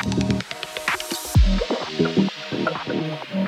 Thank you.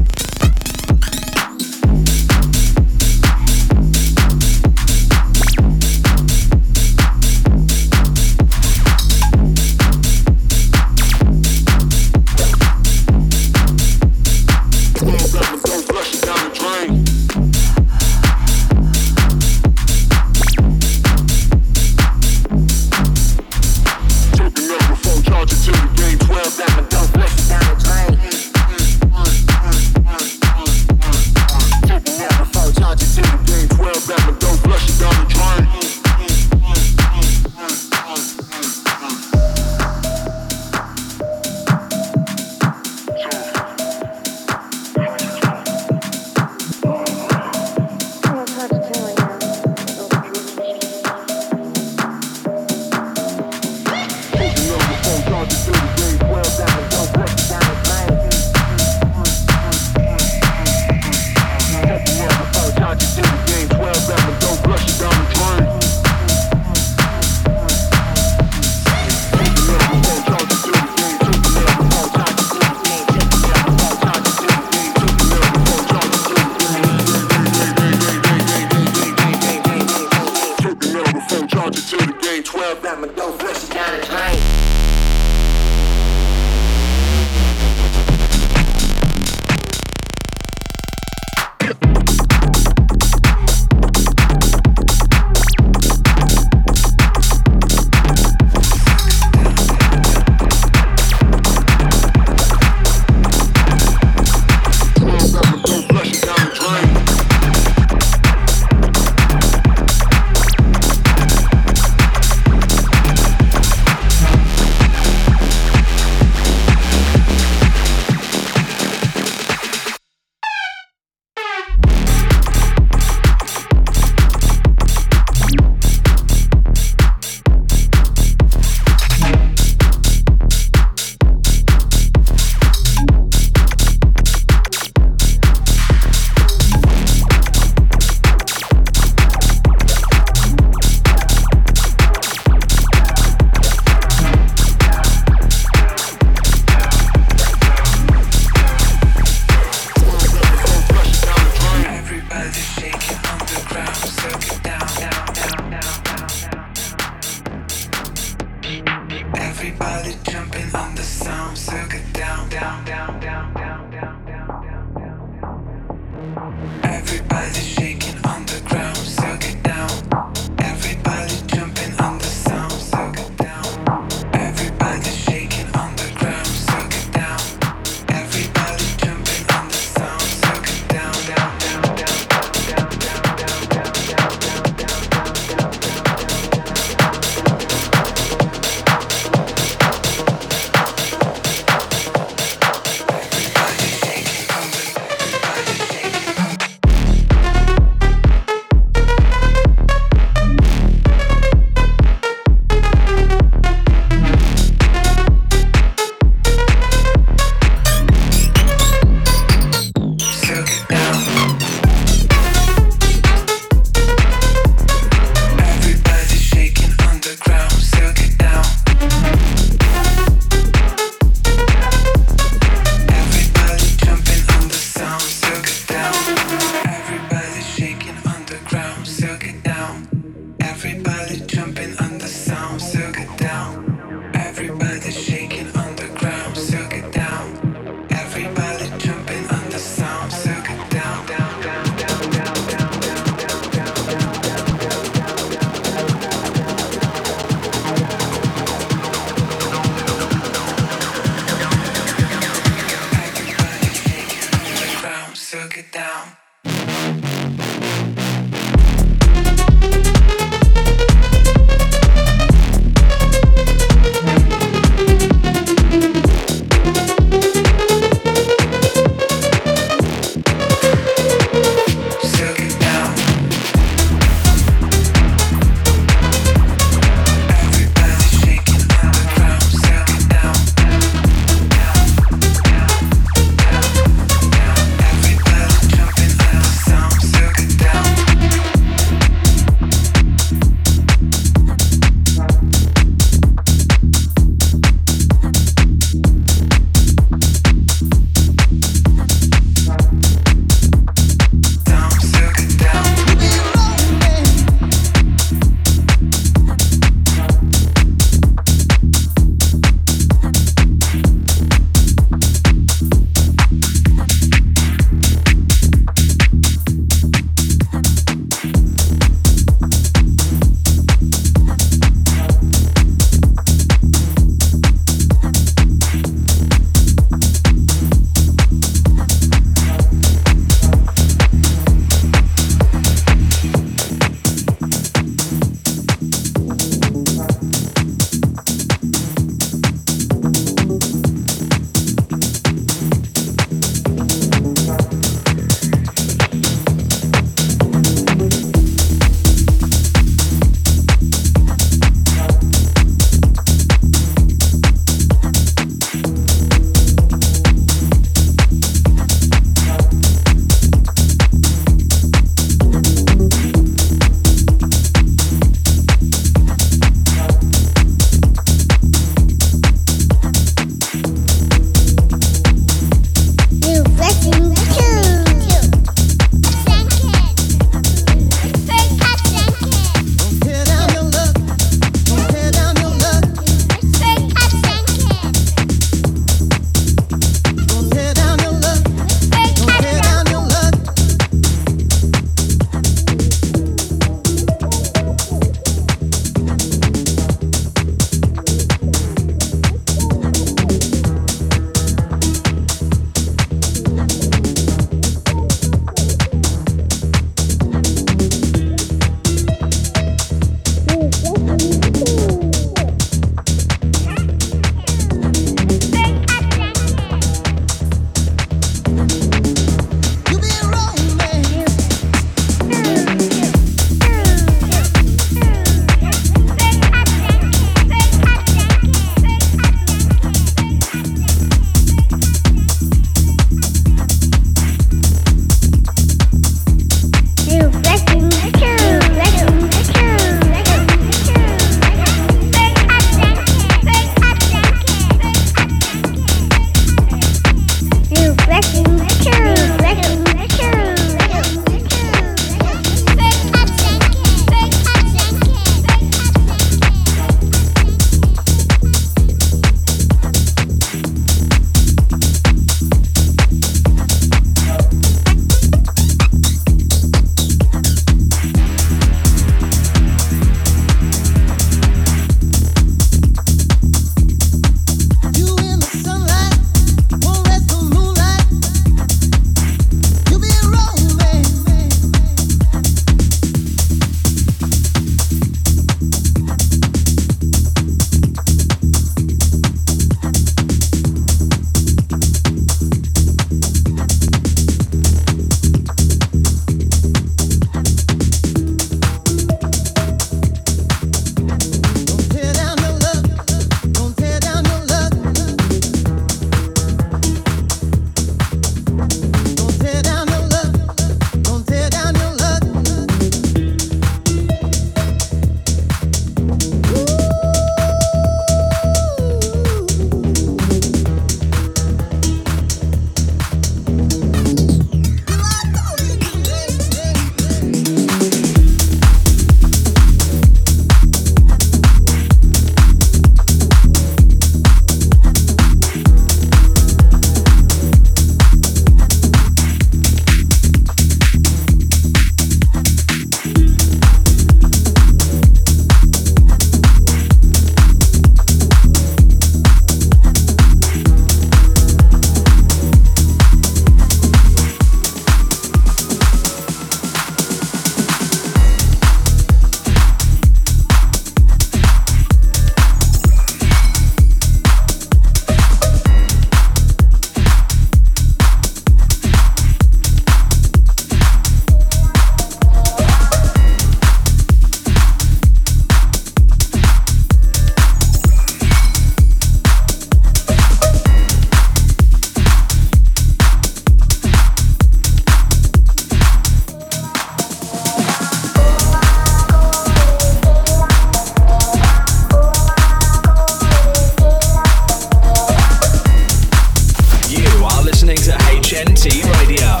Things at HNT Radio.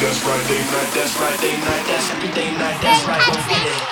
That's Friday night, that's Friday night, that's every day night, that's right, we'll get it.